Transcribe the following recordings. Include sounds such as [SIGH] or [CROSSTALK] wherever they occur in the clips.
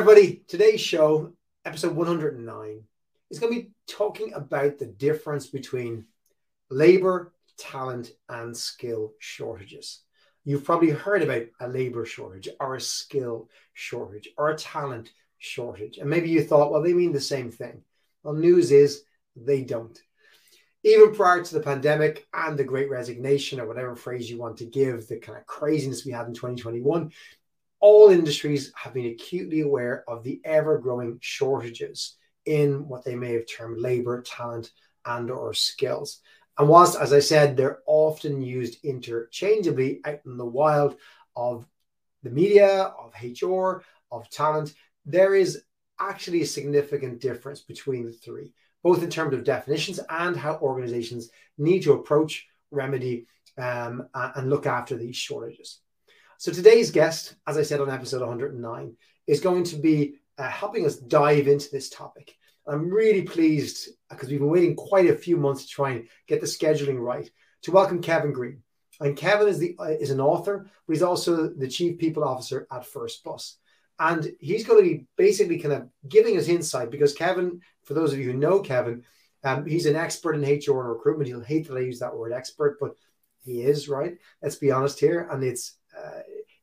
everybody. Today's show, episode 109, is going to be talking about the difference between labor, talent, and skill shortages. You've probably heard about a labor shortage or a skill shortage or a talent shortage. And maybe you thought, well, they mean the same thing. Well, news is they don't. Even prior to the pandemic and the great resignation, or whatever phrase you want to give, the kind of craziness we had in 2021, all industries have been acutely aware of the ever growing shortages in what they may have termed labor, talent, and or skills. And whilst, as I said, they're often used interchangeably out in the wild of the media, of HR, of talent, there is actually a significant difference between the three, both in terms of definitions and how organizations need to approach, remedy, um, and look after these shortages. So today's guest, as I said on episode 109, is going to be uh, helping us dive into this topic. I'm really pleased because we've been waiting quite a few months to try and get the scheduling right to welcome Kevin Green. And Kevin is the uh, is an author, but he's also the chief people officer at First Bus. And he's going to be basically kind of giving us insight because Kevin, for those of you who know Kevin, um, he's an expert in HR and recruitment. He'll hate that I use that word expert, but he is right. Let's be honest here, and it's uh,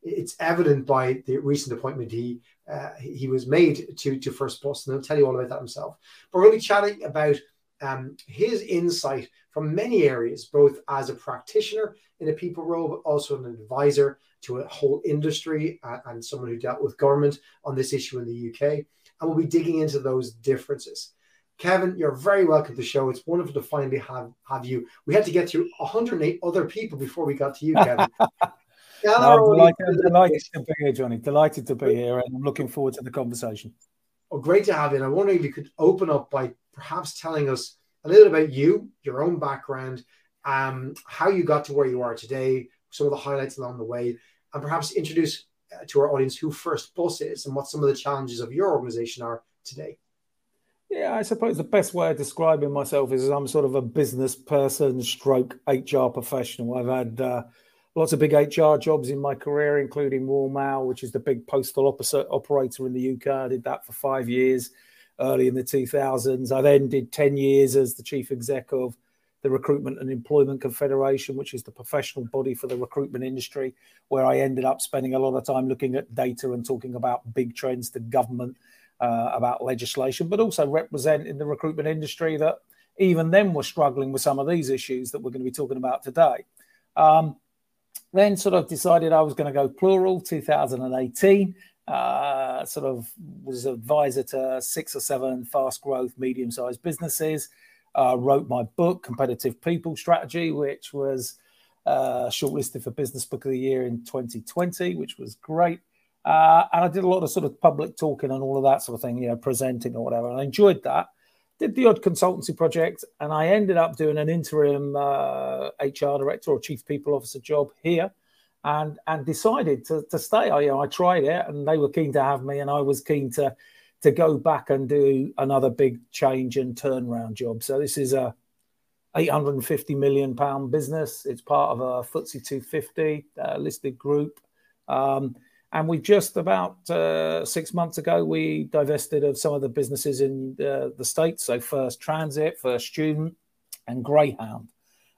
it's evident by the recent appointment he uh, he was made to to First and he'll tell you all about that himself. But to be chatting about um, his insight from many areas, both as a practitioner in a people role, but also an advisor to a whole industry uh, and someone who dealt with government on this issue in the UK. And we'll be digging into those differences. Kevin, you're very welcome to the show. It's wonderful to finally have, have you. We had to get through 108 other people before we got to you, Kevin. [LAUGHS] no, I'm delighted, delighted to be here, Johnny. Delighted to be here, and I'm looking forward to the conversation. Well, great to have you. And I'm wondering if you could open up by perhaps telling us a little about you, your own background, um, how you got to where you are today, some of the highlights along the way, and perhaps introduce uh, to our audience who First Bus is and what some of the challenges of your organization are today. Yeah, I suppose the best way of describing myself is I'm sort of a business person, stroke HR professional. I've had uh, lots of big HR jobs in my career, including Mail, which is the big postal operator in the UK. I did that for five years early in the 2000s. I then did 10 years as the chief exec of the Recruitment and Employment Confederation, which is the professional body for the recruitment industry, where I ended up spending a lot of time looking at data and talking about big trends to government, uh, about legislation, but also representing the recruitment industry that even then were struggling with some of these issues that we're going to be talking about today. Um, then sort of decided I was going to go plural 2018. Uh, sort of was advisor to six or seven fast growth, medium sized businesses uh, wrote my book, Competitive People Strategy, which was uh, shortlisted for Business Book of the Year in 2020, which was great. Uh, and I did a lot of sort of public talking and all of that sort of thing, you know, presenting or whatever. And I enjoyed that. Did the odd consultancy project, and I ended up doing an interim uh, HR director or chief people officer job here, and and decided to, to stay. I you know I tried it, and they were keen to have me, and I was keen to to go back and do another big change and turnaround job. So this is a 850 million pound business. It's part of a FTSE 250 uh, listed group. Um, and we just about uh, six months ago, we divested of some of the businesses in uh, the States. So First Transit, First Student, and Greyhound.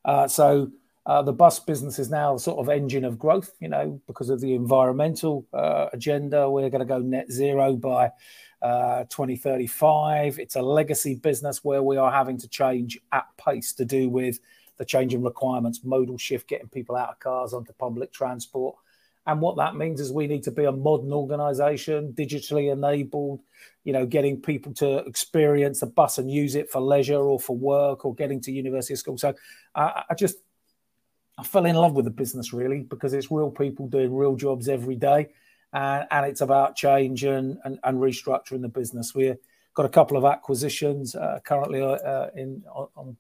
Uh, so uh, the bus business is now sort of engine of growth, you know, because of the environmental uh, agenda. We're going to go net zero by uh, 2035. It's a legacy business where we are having to change at pace to do with the changing requirements, modal shift, getting people out of cars onto public transport. And what that means is we need to be a modern organization, digitally enabled, you know, getting people to experience the bus and use it for leisure or for work or getting to university school. So I, I just, I fell in love with the business really because it's real people doing real jobs every day and, and it's about change and, and, and, restructuring the business. We've got a couple of acquisitions uh, currently uh, in on,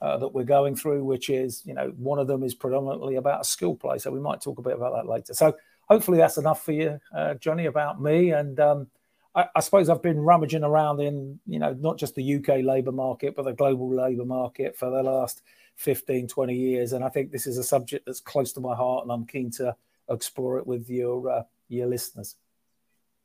uh, that we're going through, which is you know one of them is predominantly about a skill play, so we might talk a bit about that later. So hopefully that's enough for you, uh, Johnny, about me and. Um, I, I suppose I've been rummaging around in, you know, not just the UK labour market, but the global labour market for the last 15, 20 years. And I think this is a subject that's close to my heart and I'm keen to explore it with your uh, your listeners.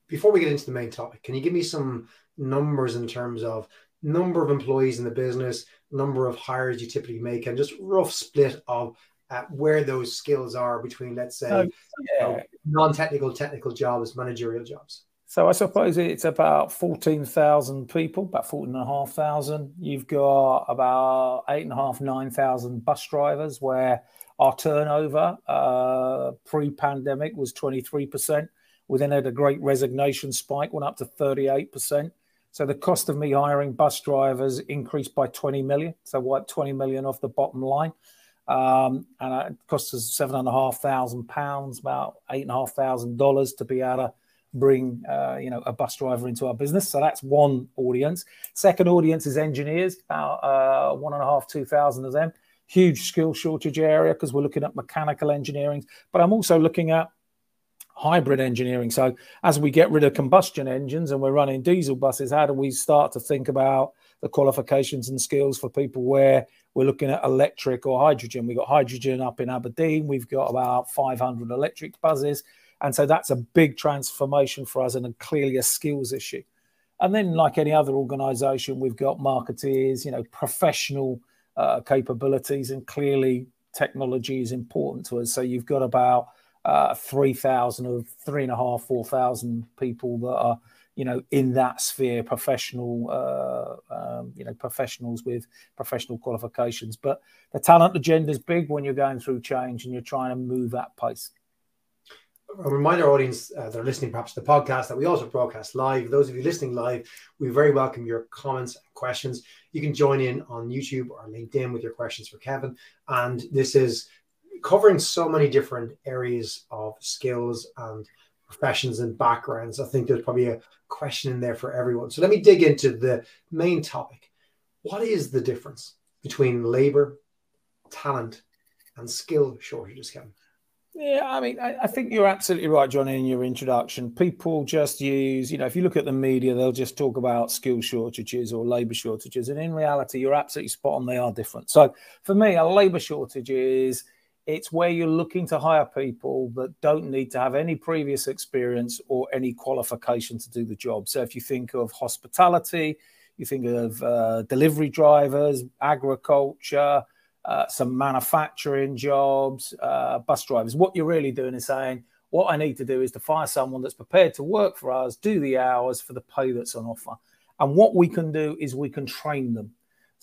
before we get into the main topic, can you give me some numbers in terms of number of employees in the business, number of hires you typically make, and just rough split of uh, where those skills are between, let's say, yeah. you know, non-technical, technical jobs, managerial jobs? So I suppose it's about 14,000 people, about 14,500. You've got about eight and a half, 9,000 bus drivers where our turnover uh, pre-pandemic was 23%. We then had a great resignation spike, went up to 38%. So the cost of me hiring bus drivers increased by 20 million. So wiped 20 million off the bottom line. Um, and it cost us seven and a half thousand pounds, about eight and a half thousand dollars to be able to bring uh, you know a bus driver into our business. So that's one audience. Second audience is engineers, about uh, one and a half, two thousand of them. Huge skill shortage area because we're looking at mechanical engineering, but I'm also looking at hybrid engineering. So as we get rid of combustion engines and we're running diesel buses, how do we start to think about the qualifications and skills for people where we're looking at electric or hydrogen? We've got hydrogen up in Aberdeen. We've got about 500 electric buses. And so that's a big transformation for us and a, clearly a skills issue. And then, like any other organization, we've got marketeers, you know, professional uh, capabilities, and clearly technology is important to us. So you've got about uh, 3,000 or three and a half, 4,000 people that are, you know, in that sphere, professional, uh, um, you know, professionals with professional qualifications. But the talent agenda is big when you're going through change and you're trying to move at pace. I remind our audience uh, that are listening perhaps to the podcast that we also broadcast live. Those of you listening live, we very welcome your comments and questions. You can join in on YouTube or LinkedIn with your questions for Kevin. And this is covering so many different areas of skills and professions and backgrounds. I think there's probably a question in there for everyone. So let me dig into the main topic. What is the difference between labor, talent, and skill shortages, Kevin? Yeah, I mean, I, I, think you're absolutely right, Johnny, in your introduction. People just use, you know, if you look at the media, they'll just talk about skill shortages or labor shortages. And in reality, you're absolutely spot on. They are different. So for me, a labor shortage is it's where you're looking to hire people that don't need to have any previous experience or any qualification to do the job. So if you think of hospitality, you think of uh, delivery drivers, agriculture, uh, some manufacturing jobs, uh, bus drivers. What you're really doing is saying, what I need to do is to fire someone that's prepared to work for us, do the hours for the pay that's on offer. And what we can do is we can train them.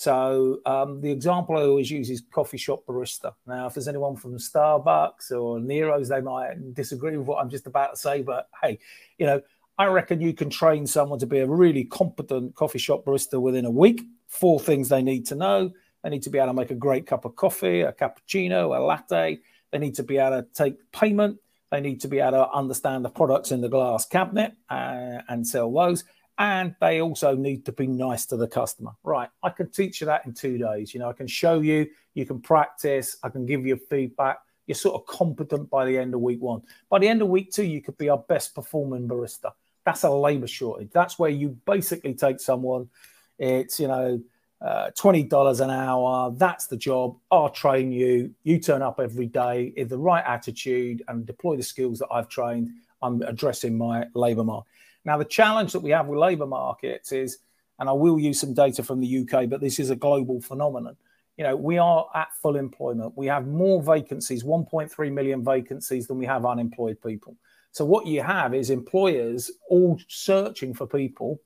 So um, the example I always use is coffee shop barista. Now, if there's anyone from Starbucks or Nero's, they might disagree with what I'm just about to say, but hey, you know, I reckon you can train someone to be a really competent coffee shop barista within a week. Four things they need to know they need to be able to make a great cup of coffee, a cappuccino, a latte. They need to be able to take payment. They need to be able to understand the products in the glass cabinet uh, and sell those. And they also need to be nice to the customer. Right. I can teach you that in two days. You know, I can show you, you can practice, I can give you feedback. You're sort of competent by the end of week one. By the end of week two, you could be our best performing barista. That's a labor shortage. That's where you basically take someone, it's, you know, uh, $20 an hour. That's the job. I'll train you. You turn up every day in the right attitude and deploy the skills that I've trained. I'm addressing my labor market. Now, the challenge that we have with labor markets is, and I will use some data from the UK, but this is a global phenomenon. You know, we are at full employment. We have more vacancies, 1.3 million vacancies, than we have unemployed people. So, what you have is employers all searching for people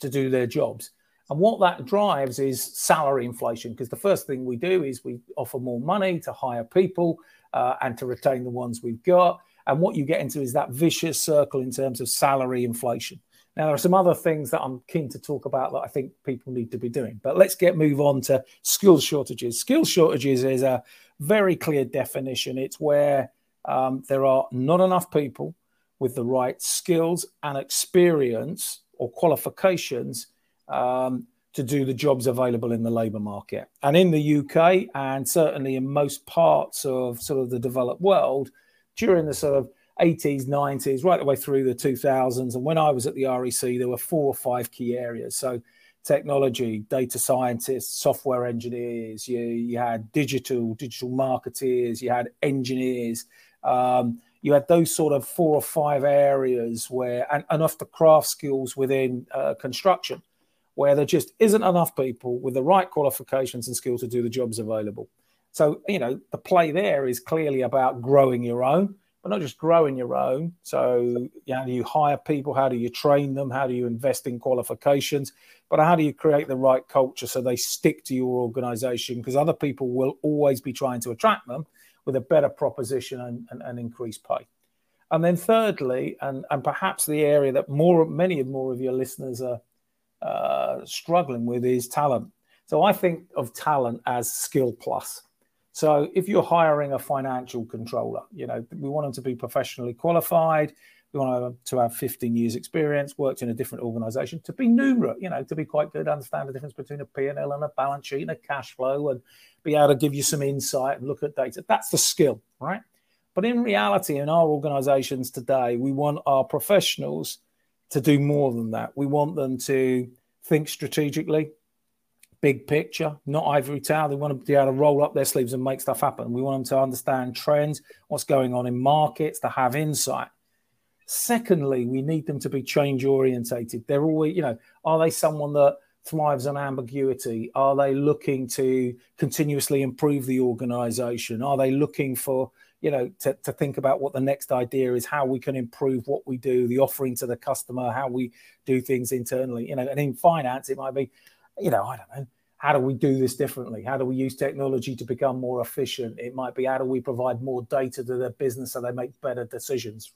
to do their jobs. And what that drives is salary inflation, because the first thing we do is we offer more money to hire people uh, and to retain the ones we've got. And what you get into is that vicious circle in terms of salary inflation. Now, there are some other things that I'm keen to talk about that I think people need to be doing. But let's get move on to skills shortages. Skills shortages is a very clear definition. It's where um, there are not enough people with the right skills and experience or qualifications um, to do the jobs available in the labour market. And in the UK, and certainly in most parts of sort of the developed world, during the sort of 80s, 90s, right the way through the 2000s, and when I was at the REC, there were four or five key areas. So technology, data scientists, software engineers, you, you had digital, digital marketeers, you had engineers, um, you had those sort of four or five areas where, and enough the craft skills within uh, construction, where there just isn't enough people with the right qualifications and skills to do the jobs available. So, you know, the play there is clearly about growing your own, but not just growing your own. So, how do you hire people? How do you train them? How do you invest in qualifications? But how do you create the right culture so they stick to your organization? Because other people will always be trying to attract them with a better proposition and, and, and increased pay. And then thirdly, and, and perhaps the area that more many of more of your listeners are uh, struggling with is talent. So I think of talent as skill plus. So if you're hiring a financial controller, you know, we want them to be professionally qualified. We want them to have 15 years experience, worked in a different organization, to be numerate, you know, to be quite good, understand the difference between a P&L and a balance sheet and a cash flow and be able to give you some insight and look at data. That's the skill, right? But in reality, in our organizations today, we want our professionals to do more than that. We want them to think strategically, big picture, not ivory tower. They want to be able to roll up their sleeves and make stuff happen. We want them to understand trends, what's going on in markets, to have insight. Secondly, we need them to be change orientated. They're always, you know, are they someone that thrives on ambiguity? Are they looking to continuously improve the organization? Are they looking for, you know, to, to think about what the next idea is, how we can improve what we do, the offering to the customer, how we do things internally, you know, and in finance, it might be, you know, I don't know, how do we do this differently? How do we use technology to become more efficient? It might be how do we provide more data to their business so they make better decisions?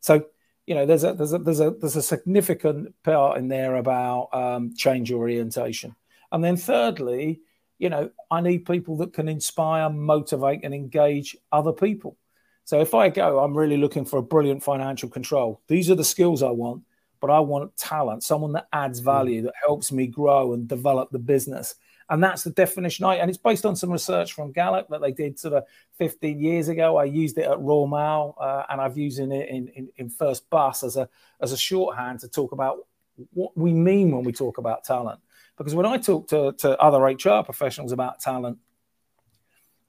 So, you know, there's a there's a there's a there's a significant part in there about um, change orientation, and then thirdly, you know, I need people that can inspire, motivate, and engage other people. So if I go, I'm really looking for a brilliant financial control. These are the skills I want but I want talent, someone that adds hmm. value, that helps me grow and develop the business. And that's the definition I, and it's based on some research from Gallup that they did sort of 15 years ago. I used it at Royal Mail uh, and I've used it in, in, in First Bus as a, as a shorthand to talk about what we mean when we talk about talent. Because when I talk to, to other HR professionals about talent,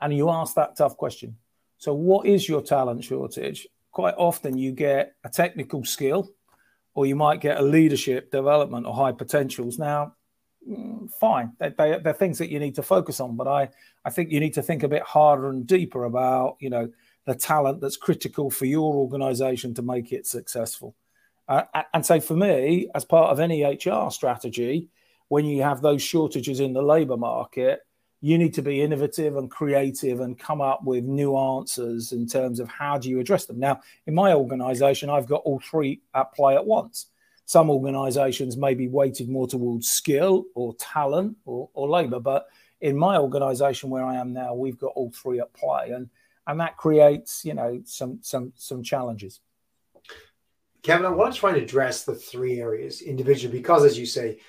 and you ask that tough question, so what is your talent shortage? Quite often you get a technical skill or you might get a leadership development or high potentials. Now, mm, fine, they, they, they're things that you need to focus on, but I, I think you need to think a bit harder and deeper about, you know, the talent that's critical for your organization to make it successful. Uh, and so for me, as part of any HR strategy, when you have those shortages in the labor market, you need to be innovative and creative and come up with new answers in terms of how do you address them. Now, in my organization, I've got all three at play at once. Some organizations may be weighted more towards skill or talent or, or labor, but in my organization where I am now, we've got all three at play. And and that creates, you know, some some some challenges. Kevin, I want to try and address the three areas individually because, as you say,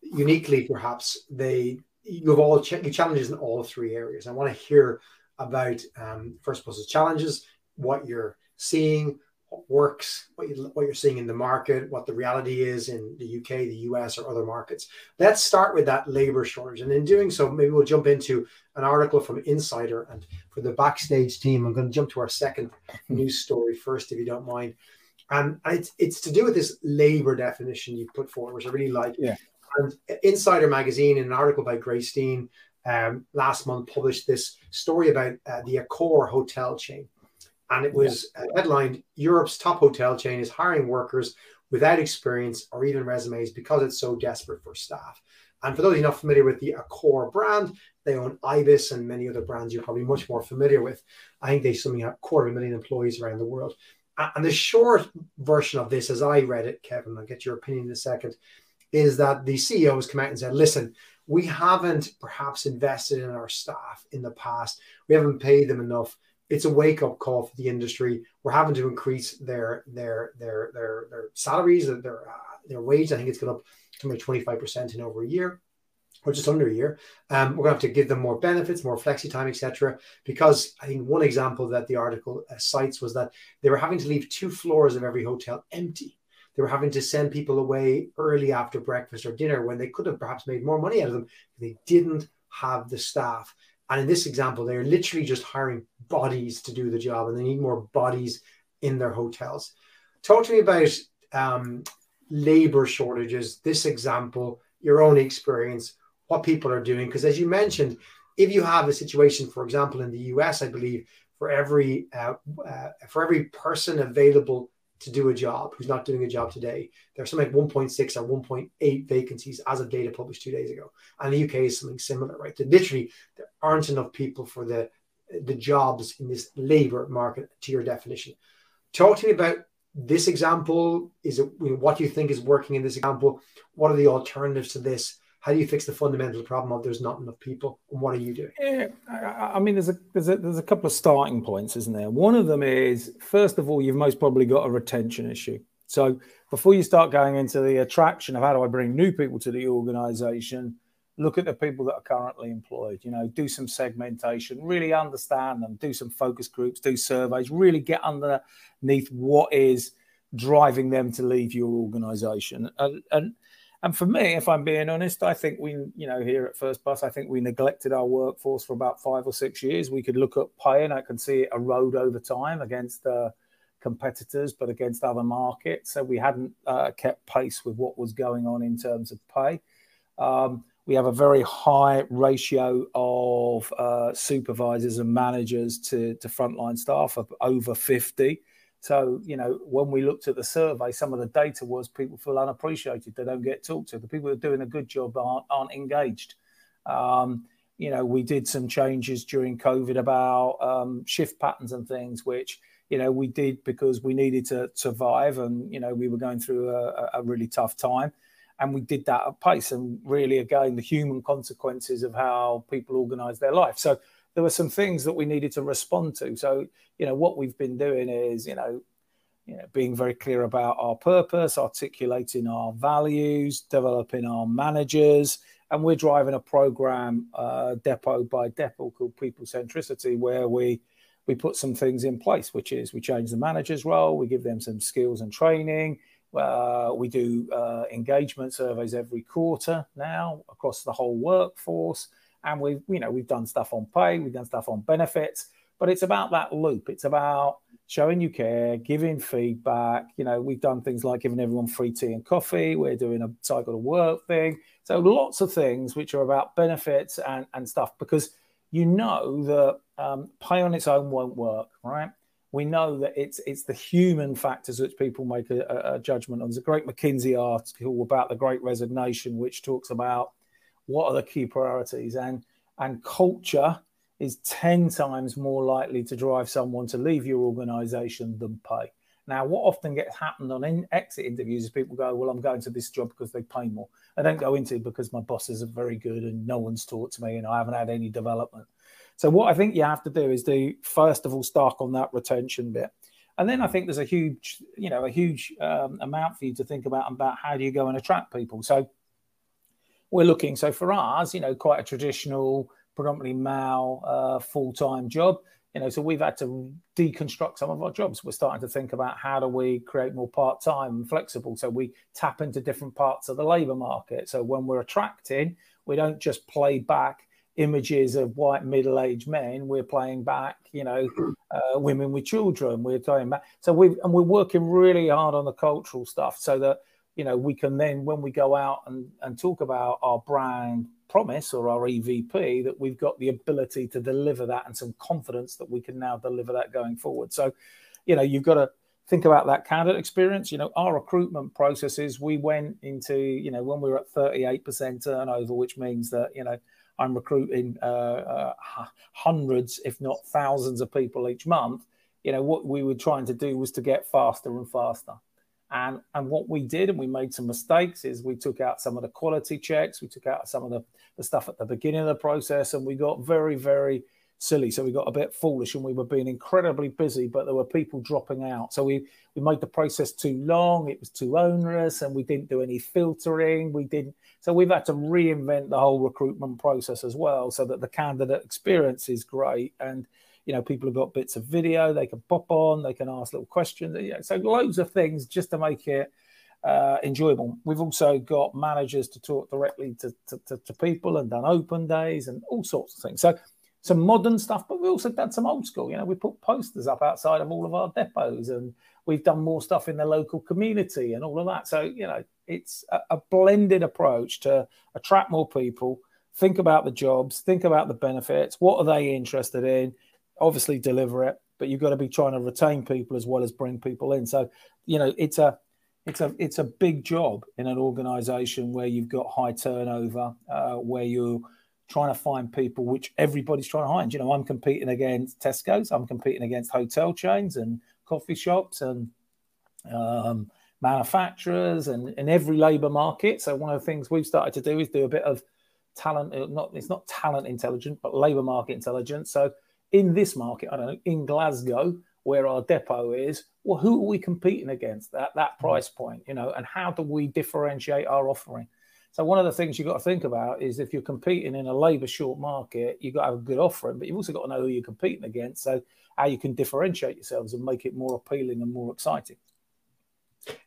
uniquely perhaps they you have all ch- challenges in all three areas. I want to hear about um, First Bus challenges, what you're seeing, what works, what, you, what you're seeing in the market, what the reality is in the UK, the US, or other markets. Let's start with that labor shortage. And in doing so, maybe we'll jump into an article from Insider. And for the backstage team, I'm going to jump to our second [LAUGHS] news story first, if you don't mind. And it's, it's to do with this labor definition you put forward, which I really like. Yeah. And Insider Magazine, in an article by Grace Dean um, last month, published this story about uh, the Accor hotel chain. And it was uh, headlined Europe's top hotel chain is hiring workers without experience or even resumes because it's so desperate for staff. And for those of you not familiar with the Accor brand, they own Ibis and many other brands you're probably much more familiar with. I think they something a quarter of a million employees around the world. And the short version of this, as I read it, Kevin, I'll get your opinion in a second, is that the CEO has come out and said, listen, we haven't perhaps invested in our staff in the past. We haven't paid them enough. It's a wake up call for the industry. We're having to increase their their their their, their salaries, their uh, their wage. I think it's gone up to twenty five percent in over a year, or just under a year. Um, we're going to have to give them more benefits, more flexi time, etc. Because I think one example that the article uh, cites was that they were having to leave two floors of every hotel empty they were having to send people away early after breakfast or dinner when they could have perhaps made more money out of them. They didn't have the staff. And in this example, they're literally just hiring bodies to do the job, and they need more bodies in their hotels. Talk to me about um, labor shortages, this example, your own experience, what people are doing. Because as you mentioned, if you have a situation, for example, in the US, I believe for every uh, uh, for every person available to do a job who's not doing a job today, there's something like 1.6 or 1.8 vacancies as of data published two days ago. And the UK is something similar, right? That literally there aren't enough people for the the jobs in this labor market to your definition. Talk to me about this example. Is it you know, what you think is working in this example? What are the alternatives to this? How do you fix the fundamental problem of there's not enough people? And what are you doing? Yeah i, mean there's a, there's a there's a couple of starting points isn't there? One of them is first of all you've most probably got a retention issue. So before you start going into the attraction of how do i bring new people to the organization look at the people that are currently employed you know do some segmentation really understand them do some focus groups do surveys really get underneath what is driving them to leave your organization. And, and and for me, if I'm being honest, I think we, you know, here at First Bus, I think we neglected our workforce for about five or six years. We could look at pay, and I can see it erode over time against uh, competitors, but against other markets. So we hadn't uh, kept pace with what was going on in terms of pay. Um, we have a very high ratio of uh, supervisors and managers to, to frontline staff of over 50. So, you know, when we looked at the survey, some of the data was people feel unappreciated. They don't get talked to. The people who are doing a good job aren't, aren't engaged. Um, you know, we did some changes during COVID about um, shift patterns and things, which, you know, we did because we needed to survive and, you know, we were going through a, a really tough time. And we did that at pace and really, again, the human consequences of how people organize their life. So, there were some things that we needed to respond to. So, you know, what we've been doing is, you know, you know, being very clear about our purpose, articulating our values, developing our managers, and we're driving a program uh, depot by depot called People Centricity, where we we put some things in place, which is we change the manager's role, we give them some skills and training. Uh, we do uh, engagement surveys every quarter now across the whole workforce and we've you know we've done stuff on pay we've done stuff on benefits but it's about that loop. It's about showing you care giving feedback. You know we've done things like giving everyone free tea and coffee. We're doing a cycle to work thing. So lots of things which are about benefits and, and stuff because you know that um, pay on its own won't work right? We know that it's it's the human factors which people make a, a, judgment on. There's a great McKinsey article about the Great Resignation, which talks about what are the key priorities? And and culture is 10 times more likely to drive someone to leave your organization than pay. Now what often gets happened on in exit interviews is people go well i'm going to this job because they pay more. I don't go into it because my bosses are very good and no one's taught to me and i haven't had any development. So what i think you have to do is do first of all start on that retention bit. And then I think there's a huge, you know, a huge um, amount for you to think about about how do you go and attract people. So we're looking. So for us, you know, quite a traditional, predominantly male, uh, full time job. You know, so we've had to deconstruct some of our jobs. We're starting to think about how do we create more part time and flexible. So we tap into different parts of the labour market. So when we're attracting, we don't just play back images of white middle-aged men we're playing back you know uh, women with children we're playing back so we and we're working really hard on the cultural stuff so that you know, we can then, when we go out and, and talk about our brand promise or our EVP, that we've got the ability to deliver that and some confidence that we can now deliver that going forward. So, you know, you've got to think about that candidate experience. You know, our recruitment processes, we went into, you know, when we were at 38% turnover, which means that, you know, I'm recruiting uh, uh, hundreds, if not thousands of people each month. You know, what we were trying to do was to get faster and faster. And, and what we did, and we made some mistakes, is we took out some of the quality checks, we took out some of the, the stuff at the beginning of the process, and we got very, very silly. So we got a bit foolish and we were being incredibly busy, but there were people dropping out. So we, we made the process too long, it was too onerous, and we didn't do any filtering. We didn't. So we've had to reinvent the whole recruitment process as well so that the candidate experience is great. And you know, people have got bits of video they can pop on, they can ask little questions. You know, so loads of things just to make it uh, enjoyable. We've also got managers to talk directly to, to, to, to, people and done open days and all sorts of things. So some modern stuff, but we've also done some old school. You know, we put posters up outside of all of our depots, and we've done more stuff in the local community and all of that. So you know, it's a, a blended approach to attract more people. Think about the jobs, think about the benefits. What are they interested in? Obviously, deliver it, but you've got to be trying to retain people as well as bring people in. So, you know, it's a it's a it's a big job in an organization where you've got high turnover, uh, where you're trying to find people which everybody's trying to find. You know, I'm competing against Tesco's, I'm competing against hotel chains and coffee shops and um, manufacturers and in every labour market. So one of the things we've started to do is do a bit of talent. Uh, not it's not talent intelligence, but labour market intelligence. So in this market, I don't know, in Glasgow, where our depot is, well, who are we competing against at that mm. price point? You know, and how do we differentiate our offering? So one of the things you've got to think about is if you're competing in a labour short market, you've got to have a good offering, but you've also got to know who you're competing against. So how you can differentiate yourselves and make it more appealing and more exciting.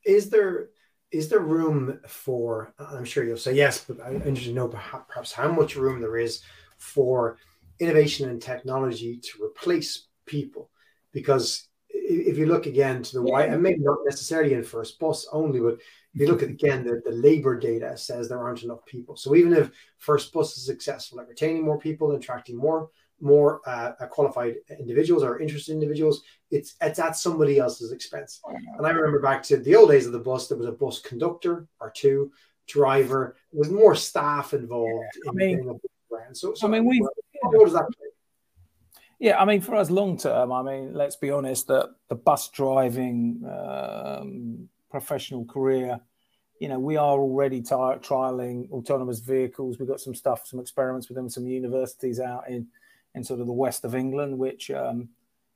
Is there is there room for? I'm sure you'll say yes, but I'm interested to know perhaps how much room there is for innovation and technology to replace people, because if you look again to the why, and maybe not necessarily in first bus only, but if you look at again the, the labor data says there aren't enough people. So even if first bus is successful at retaining more people, attracting more more uh, qualified individuals or interested individuals, it's it's at somebody else's expense. And I remember back to the old days of the bus, there was a bus conductor or two, driver. There was more staff involved yeah, in, mean, in the brand. So, so I mean, we. That? Yeah, I mean, for us long term, I mean, let's be honest that the bus driving um, professional career, you know, we are already trialing autonomous vehicles. We've got some stuff, some experiments with them, some universities out in in sort of the west of England, which um,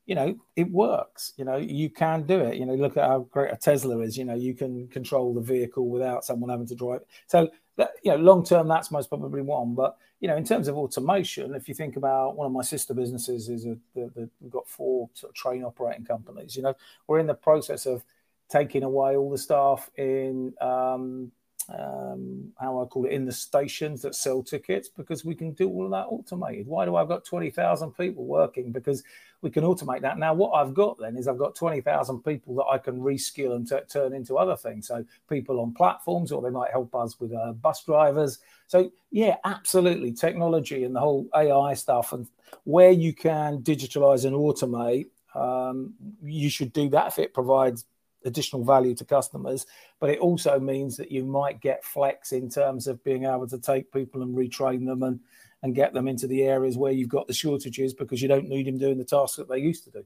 you know it works. You know you can do it. You know look at how great a Tesla is. You know you can control the vehicle without someone having to drive. So that, you know long term that's most probably one. But you know in terms of automation, if you think about one of my sister businesses is a, the, the, we've got four sort of train operating companies. You know we're in the process of taking away all the staff in um, um, how I call it, in the stations that sell tickets because we can do all of that automated. Why do I've got 20,000 people working? Because we can automate that. Now, what I've got then is I've got 20,000 people that I can reskill and t- turn into other things. So people on platforms, or they might help us with uh, bus drivers. So, yeah, absolutely. Technology and the whole AI stuff and where you can digitalize and automate, um, you should do that if it provides additional value to customers, but it also means that you might get flex in terms of being able to take people and retrain them and and get them into the areas where you've got the shortages because you don't need them doing the tasks that they used to do.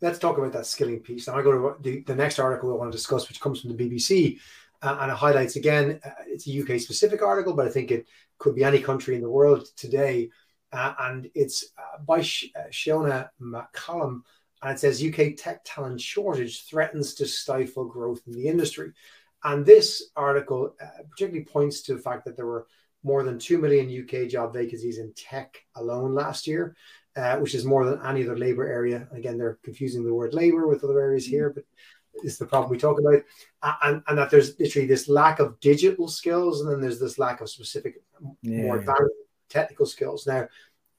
Let's talk about that skilling piece. Now I go to the, the next article I want to discuss, which comes from the BBC, uh, and it highlights again. Uh, it's a UK specific article, but I think it could be any country in the world today, uh, and it's uh, by Sh- uh, Shiona McCallum and it says UK tech talent shortage threatens to stifle growth in the industry. And this article uh, particularly points to the fact that there were more than 2 million UK job vacancies in tech alone last year, uh, which is more than any other labor area. Again, they're confusing the word labor with other areas here, but it's the problem we talk about. And, and that there's literally this lack of digital skills, and then there's this lack of specific, yeah. more advanced technical skills. Now,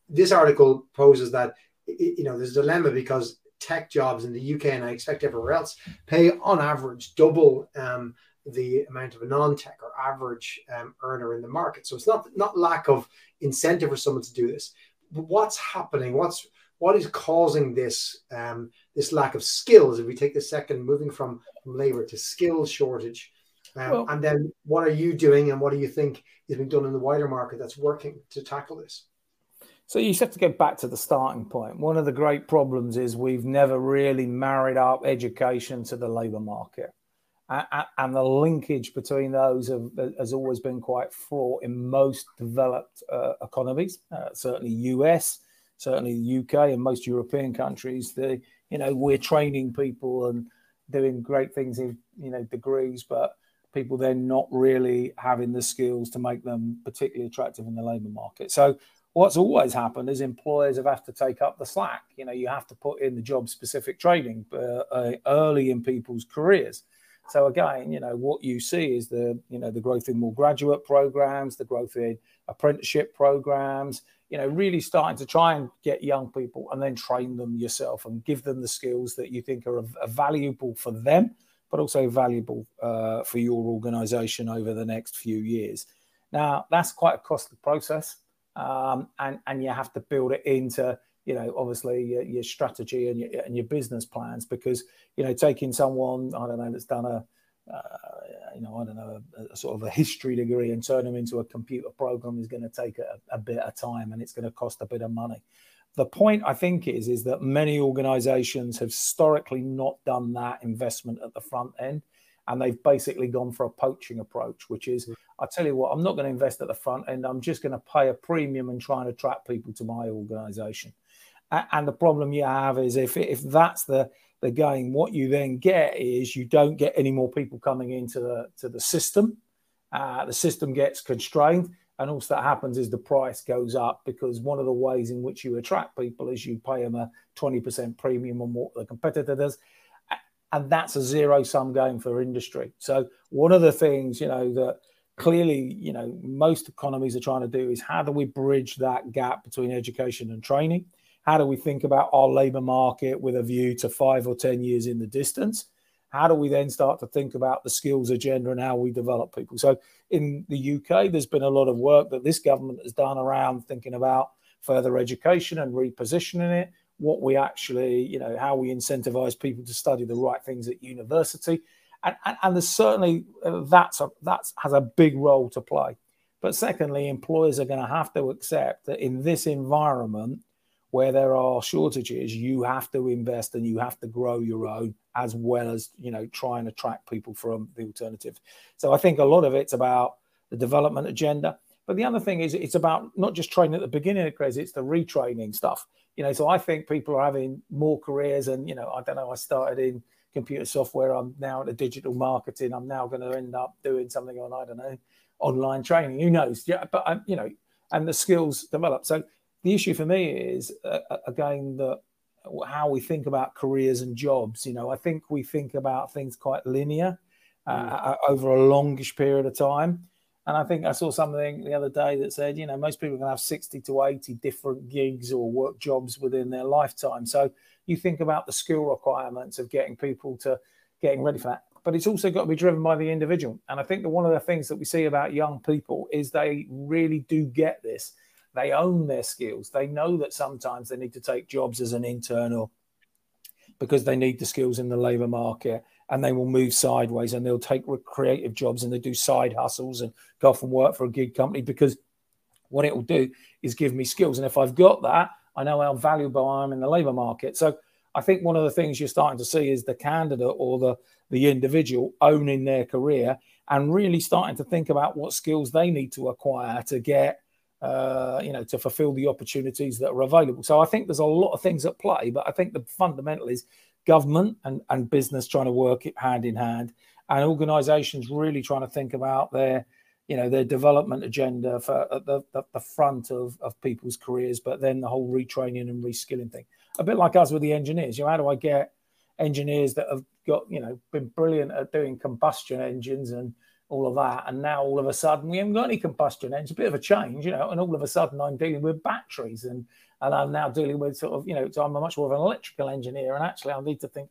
this article poses that you know there's a dilemma because tech jobs in the UK and I expect everywhere else pay on average double um, the amount of a non-tech or average um, earner in the market. So it's not not lack of incentive for someone to do this. But what's happening? What's what is causing this um, this lack of skills? If we take the second, moving from, from labor to skill shortage, um, well, and then what are you doing, and what do you think is being done in the wider market that's working to tackle this? So you just have to go back to the starting point. One of the great problems is we've never really married up education to the labour market. And the linkage between those has always been quite fraught in most developed uh, economies, uh, certainly US, certainly the UK, and most European countries. The you know we're training people and doing great things in you know degrees, but people then not really having the skills to make them particularly attractive in the labour market. So what's always happened is employers have had to take up the slack. You know, you have to put in the job specific training uh, uh, early in people's careers. So again, you know, what you see is the, you know, the growth in more graduate programs, the growth in apprenticeship programs. you know, really starting to try and get young people and then train them yourself and give them the skills that you think are, are valuable for them, but also valuable uh, for your organization over the next few years. Now, that's quite a costly process. Um, and, and you have to build it into, you know, obviously your, your strategy and your, and your business plans because, you know, taking someone, I don't know, that's done a, uh, you know, I don't know, a, a, sort of a history degree and turn them into a computer program is going to take a, a bit of time and it's going to cost a bit of money. The point I think is is that many organisations have historically not done that investment at the front end, and they've basically gone for a poaching approach, which is. I tell you what, I'm not going to invest at the front end. I'm just going to pay a premium and try and attract people to my organisation. And the problem you have is if if that's the the game, what you then get is you don't get any more people coming into the to the system. Uh, the system gets constrained, and also that happens is the price goes up because one of the ways in which you attract people is you pay them a twenty percent premium on what the competitor does, and that's a zero sum game for industry. So one of the things you know that clearly you know most economies are trying to do is how do we bridge that gap between education and training how do we think about our labour market with a view to five or 10 years in the distance? How do we then start to think about the skills agenda and how we develop people? So, in the UK, there's been a lot of work that this government has done around thinking about further education and repositioning it, what we actually, you know, how we incentivize people to study the right things at university. And, and, and there's certainly uh, that's a, that's has a big role to play. But secondly, employers are going to have to accept that in this environment, where there are shortages, you have to invest and you have to grow your own as well as you know try and attract people from the alternative. So I think a lot of it's about the development agenda. But the other thing is it's about not just training at the beginning of careers, it's the retraining stuff. You know, so I think people are having more careers and you know, I don't know, I started in computer software, I'm now at digital marketing, I'm now going to end up doing something on, I don't know, online training. Who knows? Yeah, but I'm, you know, and the skills develop. So the issue for me is uh, uh, again that how we think about careers and jobs. You know, I think we think about things quite linear uh, mm. Uh, over a longish period of time. And I think I saw something the other day that said, you know, most people can have 60 to 80 different gigs or work jobs within their lifetime. So you think about the skill requirements of getting people to getting ready for that. But it's also got to be driven by the individual. And I think that one of the things that we see about young people is they really do get this they own their skills. They know that sometimes they need to take jobs as an internal because they need the skills in the labor market and they will move sideways and they'll take creative jobs and they do side hustles and go off and work for a gig company because what it will do is give me skills. And if I've got that, I know how valuable I am in the labor market. So I think one of the things you're starting to see is the candidate or the, the individual owning their career and really starting to think about what skills they need to acquire to get uh, you know, to fulfill the opportunities that are available. So I think there's a lot of things at play, but I think the fundamental is government and, and business trying to work it hand in hand, and organisations really trying to think about their, you know, their development agenda for at the, the, front of, of people's careers, but then the whole retraining and reskilling thing. A bit like us with the engineers. You know, how do I get engineers that have got, you know, been brilliant at doing combustion engines and all of that. And now all of a sudden we haven't got any combustion engines, a bit of a change, you know, and all of a sudden I'm dealing with batteries and, and I'm now dealing with sort of, you know, so I'm much more of an electrical engineer. And actually I need to think,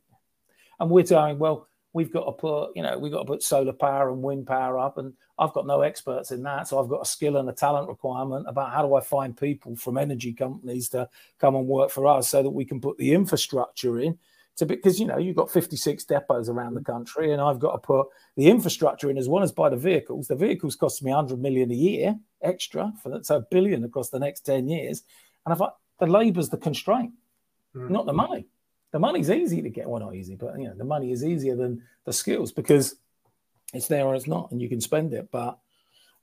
and we're going, well, we've got to put, you know, we've got to put solar power and wind power up. And I've got no experts in that. So I've got a skill and a talent requirement about how do I find people from energy companies to come and work for us so that we can put the infrastructure in to because you know you've got 56 depots around the country and i've got to put the infrastructure in as well as buy the vehicles the vehicles cost me 100 million a year extra for that so a billion across the next 10 years and I, the labor's the constraint mm. not the money the money's easy to get well not easy but you know the money is easier than the skills because it's there or it's not and you can spend it but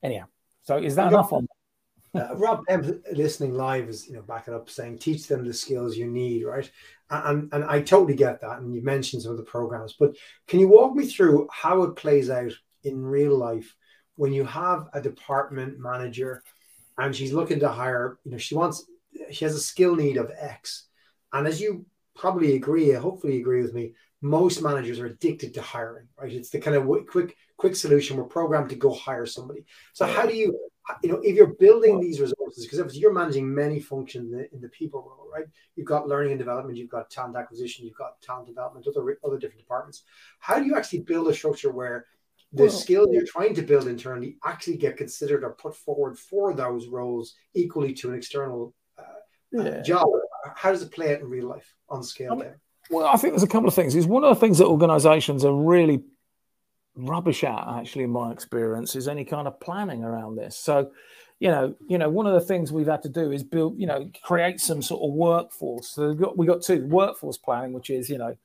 anyhow so is that enough on [LAUGHS] uh, Rob listening live is you know backing up saying teach them the skills you need, right? And and I totally get that. And you mentioned some of the programs, but can you walk me through how it plays out in real life when you have a department manager and she's looking to hire, you know, she wants she has a skill need of X. And as you probably agree, hopefully agree with me, most managers are addicted to hiring, right? It's the kind of quick quick solution. We're programmed to go hire somebody. So how do you you know, if you're building these resources, because obviously you're managing many functions in the, in the, people role, right? You've got learning and development, you've got talent acquisition, you've got talent development, other other different departments. How do you actually build a structure where the well, skills you're trying to build internally actually get considered or put forward for those roles equally to an external yeah. Uh, job? How does it play out in real life on scale? Um, I mean, well, I think there's a couple of things. Is one of the things that organisations are really rubbish at, actually, in my experience, is any kind of planning around this. So, you know, you know, one of the things we've had to do is build, you know, create some sort of workforce. So we've got we got two workforce planning, which is, you know,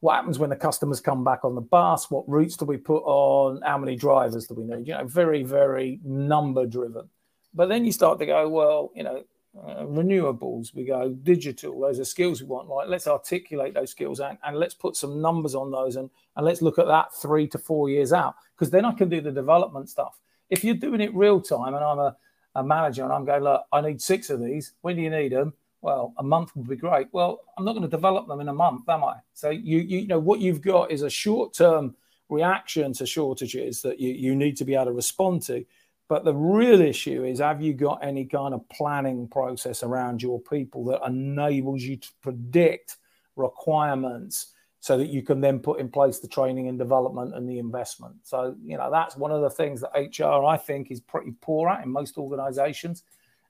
what happens when the customers come back on the bus? What routes do we put on? How many drivers do we need? You know, very, very number driven. But then you start to go, well, you know, uh, renewables, we go digital. Those are skills we want. Like, let's articulate those skills and, and let's put some numbers on those and, and let's look at that three to four years out because then I can do the development stuff. If you're doing it real time and I'm a, a manager and I'm going, look, I need six of these. When do you need them? well, a month would be great. Well, I'm not going to develop them in a month, am I? So you you know what you've got is a short term reaction to shortages that you, you need to be able to respond to. But the real issue is have you got any kind of planning process around your people that enables you to predict requirements so that you can then put in place the training and development and the investment. So, you know, that's one of the things that HR I think is pretty poor at in most organizations.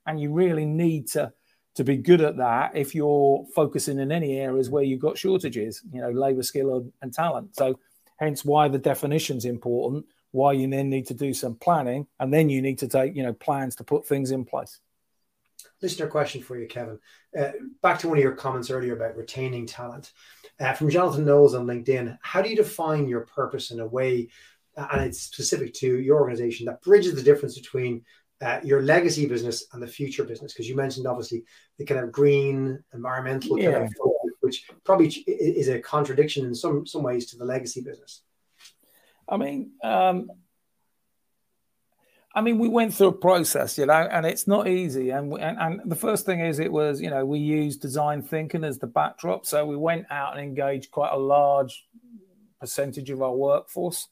And you really need to to be good at that if you're focusing in any areas where you've got shortages, you know, labor skill and talent. So, hence why the definition is important. Why you then need to do some planning, and then you need to take, you know, plans to put things in place. Listener question for you, Kevin. Uh, back to one of your comments earlier about retaining talent. Uh, from Jonathan Knowles on LinkedIn, how do you define your purpose in a way, uh, and it's specific to your organization, that bridges the difference between uh, your legacy business and the future business? Because you mentioned obviously the kind of green environmental yeah. kind of focus, which probably is a contradiction in some some ways to the legacy business. I mean, um, I mean, we went through a process, you know, and it's not easy. And, and and the first thing is, it was, you know, we used design thinking as the backdrop, so we went out and engaged quite a large percentage of our workforce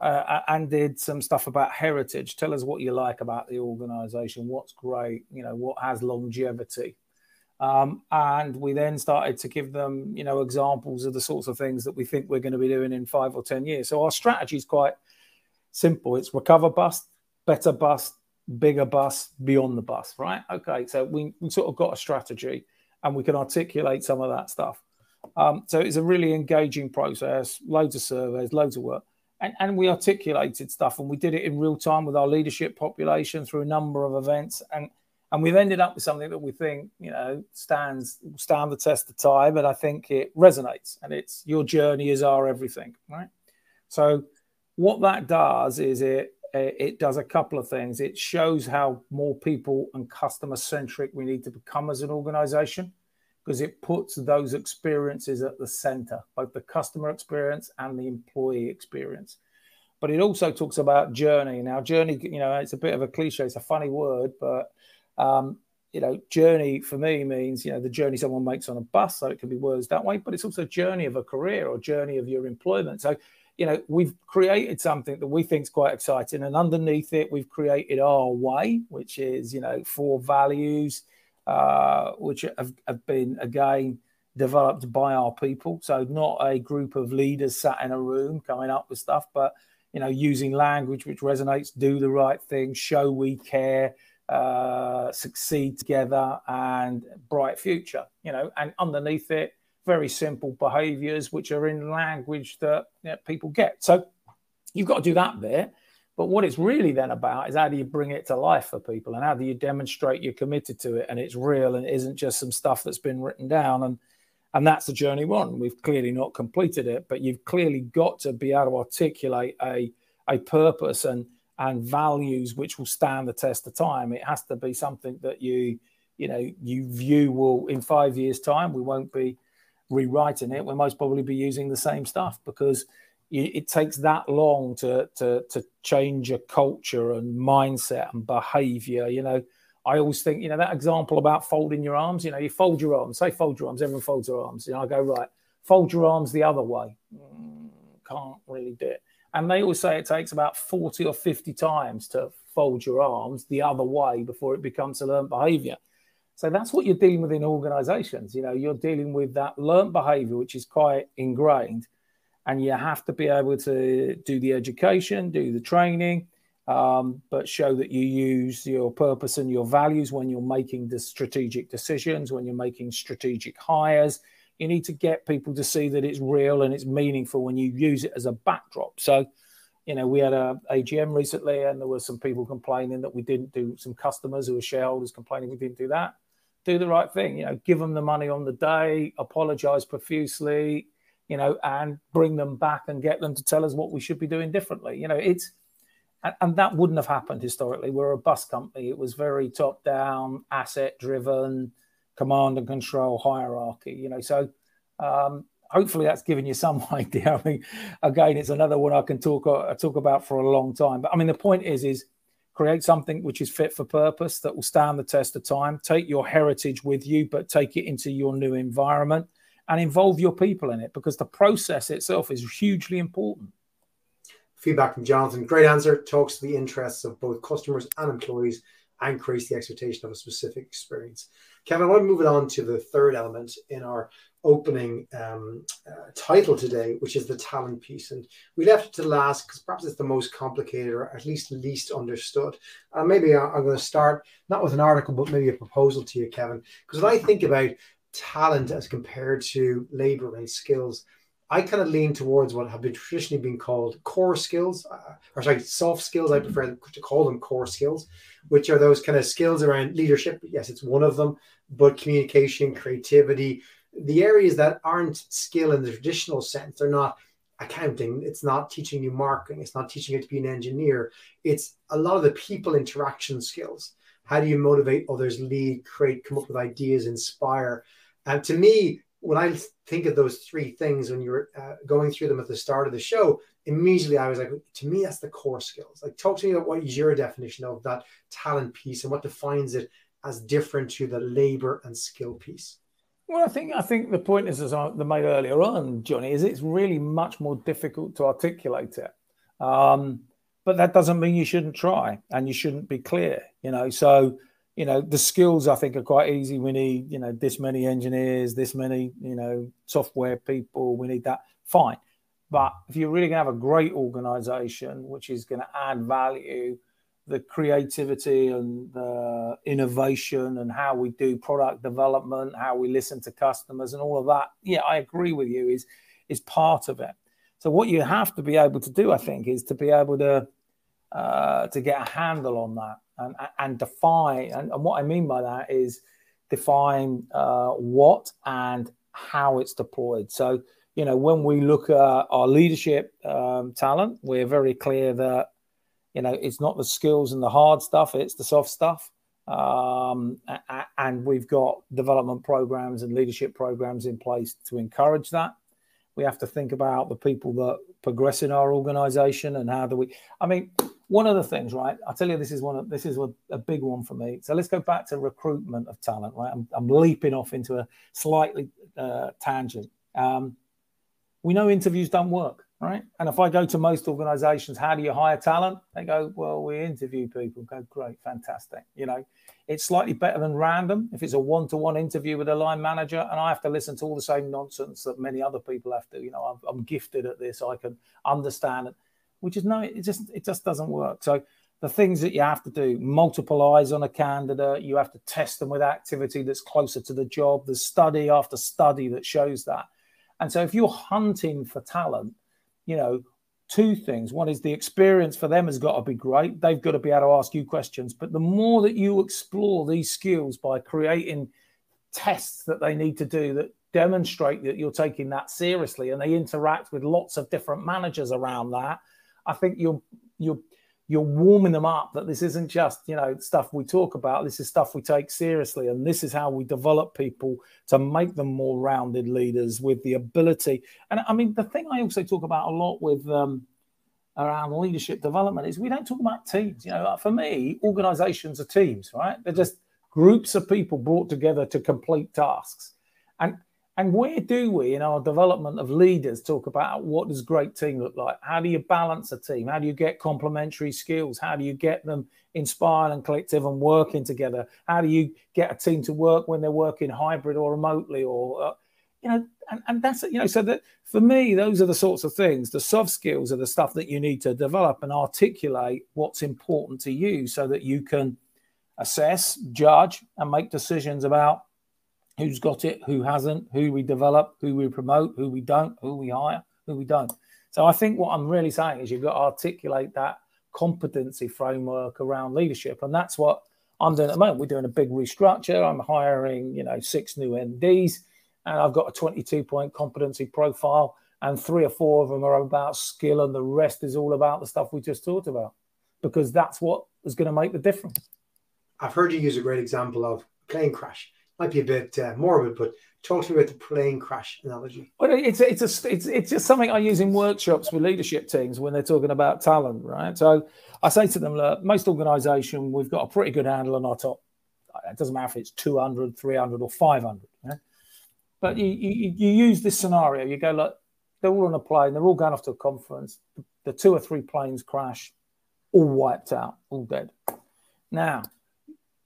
uh, and did some stuff about heritage. Tell us what you like about the organization, what's great, you know, what has longevity. Um, and we then started to give them, you know, examples of the sorts of things that we think we're going to be doing in five or 10 years. So our strategy is quite simple it's recover bust, better bust, bigger bust, beyond the bust, right? Okay, so we, we sort of got a strategy and we can articulate some of that stuff. Um, so it's a really engaging process, loads of surveys, loads of work and, and we articulated stuff and we did it in real time with our leadership population through a number of events and and we've ended up with something that we think you know stands stand the test of time and i think it resonates and it's your journey is our everything right so what that does is it it does a couple of things it shows how more people and customer centric we need to become as an organization because it puts those experiences at the center, both the customer experience and the employee experience. But it also talks about journey. Now, journey, you know, it's a bit of a cliche, it's a funny word, but um, you know, journey for me means, you know, the journey someone makes on a bus. So it can be words that way, but it's also journey of a career or journey of your employment. So, you know, we've created something that we think is quite exciting. And underneath it, we've created our way, which is, you know, four values, uh, which have, have been again developed by our people. So not a group of leaders sat in a room coming up with stuff, but you know, using language which resonates, do the right thing, show we care, uh, succeed together, and bright future. You know, and underneath it, very simple behaviors which are in language that you know, people get. So you've got to do that bit. But what it's really then about is how do you bring it to life for people and how do you demonstrate you're committed to it and it's real and it isn't just some stuff that's been written down and and that's the journey one. We've clearly not completed it, but you've clearly got to be able to articulate a a purpose and and values which will stand the test of time. It has to be something that you you know you view will in five years time we won't be rewriting it. We'll most probably be using the same stuff because it takes that long to, to, to change a culture and mindset and behavior. You know, I always think, you know, that example about folding your arms, you know, you fold your arms, say fold your arms, everyone folds their arms. You know, I go, right, fold your arms the other way. Mm, can't really do it. And they always say it takes about 40 or 50 times to fold your arms the other way before it becomes a learned behavior. So that's what you're dealing with in organizations. You know, you're dealing with that learned behavior, which is quite ingrained, and you have to be able to do the education, do the training, um, but show that you use your purpose and your values when you're making the strategic decisions, when you're making strategic hires. You need to get people to see that it's real and it's meaningful when you use it as a backdrop. So, you know, we had a AGM recently, and there were some people complaining that we didn't do some customers who were shareholders complaining we didn't do that. Do the right thing, you know, give them the money on the day, apologize profusely, you know, and bring them back and get them to tell us what we should be doing differently. You know, it's and that wouldn't have happened historically. We're a bus company. It was very top down, asset driven, command and control hierarchy. You know, so um, hopefully that's given you some [LAUGHS] idea. I mean, again, it's another one I can talk uh, talk about for a long time. But I mean, the point is, is create something which is fit for purpose that will stand the test of time. Take your heritage with you, but take it into your new environment and involve your people in it because the process itself is hugely important. Feedback from Jonathan. Great answer. Talks to the interests of both customers and employees and creates the expectation of a specific experience. Kevin, I want to move it on to the third element in our opening um, uh, title today, which is the talent piece. And we left it to last because perhaps it's the most complicated or at least least understood. And maybe I'm going to start not with an article, but maybe a proposal to you, Kevin. Because when I think about talent as compared to labor and skills, I kind of lean towards what have been traditionally been called core skills, uh, or sorry, soft skills. I prefer to call them core skills, which are those kind of skills around leadership. Yes, it's one of them, but communication, creativity, the areas that aren't skill in the traditional sense, they're not accounting, it's not teaching you marketing, it's not teaching you to be an engineer. It's a lot of the people interaction skills. How do you motivate others, lead, create, come up with ideas, inspire? And to me, when I think of those three things when you were uh, going through them at the start of the show, immediately I was like, to me, that's the core skills. Like, talk to me about what is your definition of that talent piece and what defines it as different to the labor and skill piece. Well, I think I think the point is, as I made earlier on, Johnny, is it's really much more difficult to articulate it. Um, but that doesn't mean you shouldn't try and you shouldn't be clear. You know, so you know the skills i think are quite easy. We need you know this many engineers this many you know software people. We need that. Fine. But if you're really going to have a great organization which is going to add value the creativity and the innovation and how we do product development how we listen to customers and all of that yeah i agree with you is is part of it. So what you have to be able to do i think is to be able to uh, to get a handle on that and, and define. And, and, what I mean by that is define uh, what and how it's deployed. So, you know, when we look at our leadership um, talent, we're very clear that, you know, it's not the skills and the hard stuff, it's the soft stuff. Um, and we've got development programs and leadership programs in place to encourage that. We have to think about the people that progress in our organization and how do we, I mean, one of the things, right? I'll tell you, this is one of this is a, a big one for me. So let's go back to recruitment of talent, right? I'm, I'm leaping off into a slightly uh, tangent. Um, we know interviews don't work, right? And if I go to most organizations, how do you hire talent? They go, well, we interview people. Go, great, fantastic. You know, it's slightly better than random if it's a one to one interview with a line manager and I have to listen to all the same nonsense that many other people have to. You know, I'm, I'm gifted at this, I can understand it which is no, it just it just doesn't work. So the things that you have to do, multiple eyes on a candidate, you have to test them with activity that's closer to the job. There's study after study that shows that. And so if you're hunting for talent, you know, two things. One is the experience for them has got to be great. They've got to be able to ask you questions. But the more that you explore these skills by creating tests that they need to do that demonstrate that you're taking that seriously and they interact with lots of different managers around that I think you're you're you're warming them up that this isn't just you know stuff we talk about. This is stuff we take seriously and this is how we develop people to make them more rounded leaders with the ability. And i mean the thing i also talk about a lot with um, around leadership development is we don't talk about teams. You know for me organizations are teams right? They're just groups of people brought together to complete tasks. And And where do we, in our development of leaders, talk about what does great team look like? How do you balance a team? How do you get complementary skills? How do you get them inspired and collective and working together? How do you get a team to work when they're working hybrid or remotely? Or uh, you know, and, and that's you know, so that for me, those are the sorts of things. The soft skills are the stuff that you need to develop and articulate what's important to you, so that you can assess, judge, and make decisions about who's got it, who hasn't, who we develop, who we promote, who we don't, who we hire, who we don't. So I think what I'm really saying is you've got to articulate that competency framework around leadership. And that's what I'm doing at the moment. We're doing a big restructure. I'm hiring, you know, six new MDs, and I've got a 22 point competency profile, and three or four of them are about skill, and the rest is all about the stuff we just talked about, because that's what is going to make the difference. I've heard you use a great example of plane crash might be a bit uh, morbid, but talk to me about the plane crash analogy. Well, it's it's a it's it's just something I use in workshops with leadership teams when they're talking about talent, right? So I say to them, look, most organisation we've got a pretty good handle on our top. It doesn't matter if it's 200, 300 or 500. Yeah? But you, you, you use this scenario. You go, look, they're all on a plane. They're all going off to a conference. The two or three planes crash, all wiped out, all dead. Now,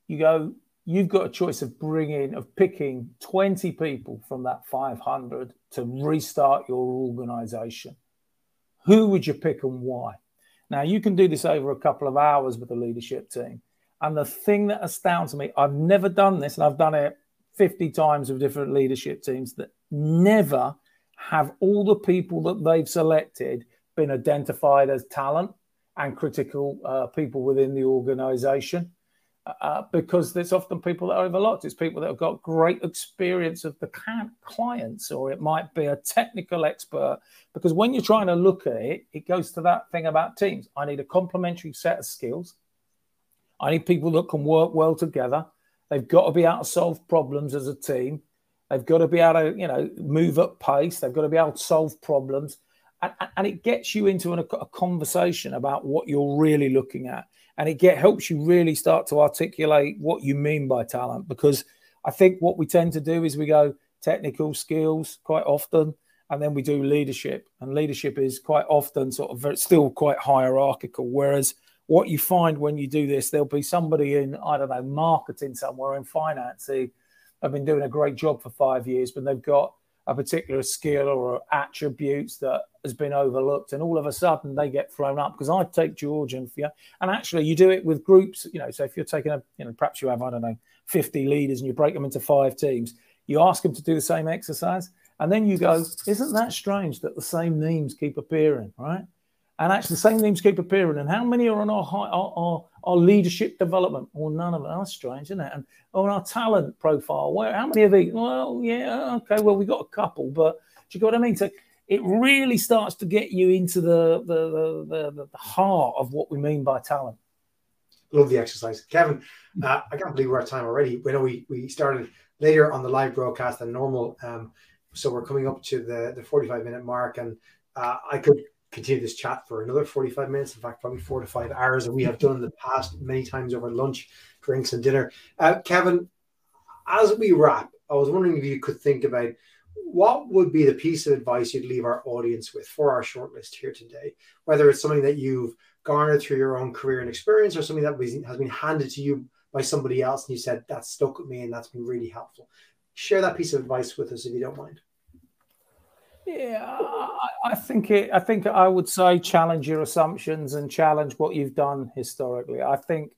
you go, you've got a choice of bringing, of picking 20 people from that 500 to restart your organization. Who would you pick and why? Now, you can do this over a couple of hours with the leadership team. And the thing that astounds me, I've never done this, and I've done it 50 times with different leadership teams, that never have all the people that they've selected been identified as talent and critical uh, people within the organization uh, because there's often people that are overlooked. It's people that have got great experience of the clients, or it might be a technical expert. Because when you're trying to look at it, it goes to that thing about teams. I need a complementary set of skills. I need people that can work well together. They've got to be able to solve problems as a team. They've got to be able to, you know, move up pace. They've got to be able to solve problems. And, and it gets you into an, a conversation about what you're really looking at and it get helps you really start to articulate what you mean by talent because I think what we tend to do is we go technical skills quite often and then we do leadership and leadership is quite often sort of still quite hierarchical whereas what you find when you do this there'll be somebody in I don't know marketing somewhere in finance who have been doing a great job for 5 years but they've got a particular skill or attributes that has been overlooked, and all of a sudden they get thrown up. Because I take George and you and actually you do it with groups. You know, so if you're taking a, you know, perhaps you have I don't know, 50 leaders, and you break them into five teams, you ask them to do the same exercise, and then you go, isn't that strange that the same names keep appearing, right? And actually, the same names keep appearing. And how many are on our, our, our, our leadership development? Well, none of them. That's strange, isn't it? And on our talent profile, where how many of these? Well, yeah, okay, well, we got a couple, but do you get what I mean? So it really starts to get you into the the the, the, the heart of what we mean by talent. Love the exercise, Kevin. Uh, I can't believe we're at time already. We know we we started later on the live broadcast than normal, um, so we're coming up to the the forty five minute mark, and uh, I could continue this chat for another 45 minutes. In fact probably four to five hours and we have done in the past many times over lunch drinks and dinner. Uh, kevin as we wrap i was wondering if you could think about what would be the piece of advice you'd leave our audience with for our shortlist here today? Whether it's something that you've garnered through your own career and experience or something that has been handed to you by somebody else and you said that stuck with me and that's been really helpful. Share that piece of advice with us if you don't mind yeah, I, think it. I think I would say challenge your assumptions and challenge what you've done historically. I think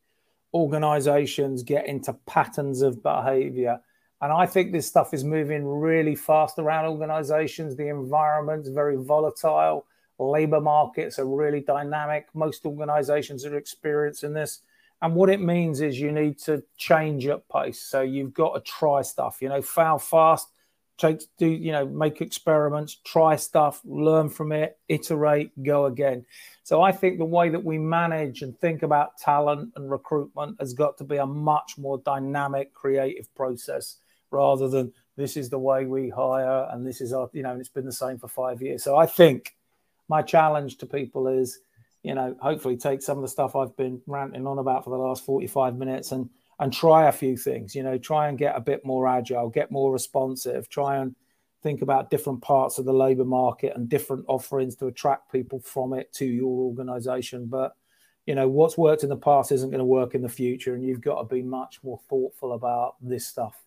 organizations get into patterns of behavior. And I think this stuff is moving really fast around organizations. The environment's very volatile. Labor markets are really dynamic. Most organizations are experiencing this. And what it means is you need to change at pace. So you've got to try stuff, you know, fail fast, take do you know make experiments try stuff learn from it iterate go again. So i think the way that we manage and think about talent and recruitment has got to be a much more dynamic creative process rather than this is the way we hire and this is our you know and it's been the same for five years. So i think my challenge to people is you know hopefully take some of the stuff i've been ranting on about for the last 45 minutes and and try a few things. You know, try and get a bit more agile, get more responsive, try and think about different parts of the labor market and different offerings to attract people from it to your organization. But you know what's worked in the past isn't going to work in the future, and you've got to be much more thoughtful about this stuff.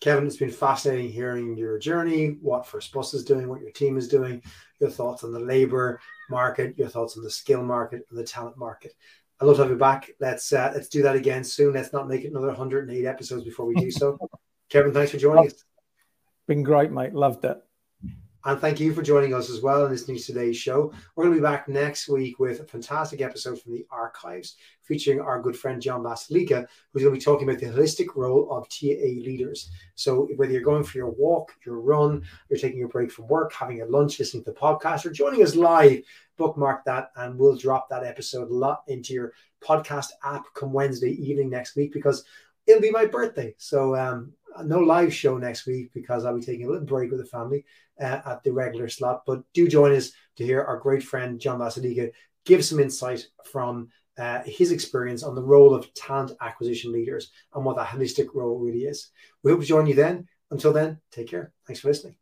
Kevin, it's been fascinating hearing your journey, what First Bus is doing, what your team is doing, your thoughts on the labor market, your thoughts on the skill market and the talent market. I'd love to have you back. Let's uh, let's do that again soon. Let's not make it another 108 episodes before we do so. [LAUGHS] Kevin, thanks for joining us. Been great, mate. Loved it. And thank you for joining us as well in listening to today's show. We're going to be back next week with a fantastic episode from the archives featuring our good friend John Basilika, who's going to be talking about the holistic role of TA leaders. So, whether you're going for your walk, your run, you're taking a break from work, having a lunch, listening to the podcast, or joining us live, bookmark that and we'll drop that episode a lot into your podcast app come Wednesday evening next week because it'll be my birthday. So, um, no live show next week because I'll be taking a little break with the family uh, at the regular slot. But do join us to hear our great friend John Basilika give some insight from uh, his experience on the role of talent acquisition leaders and what that holistic role really is. We hope to join you then. Until then, take care. Thanks for listening.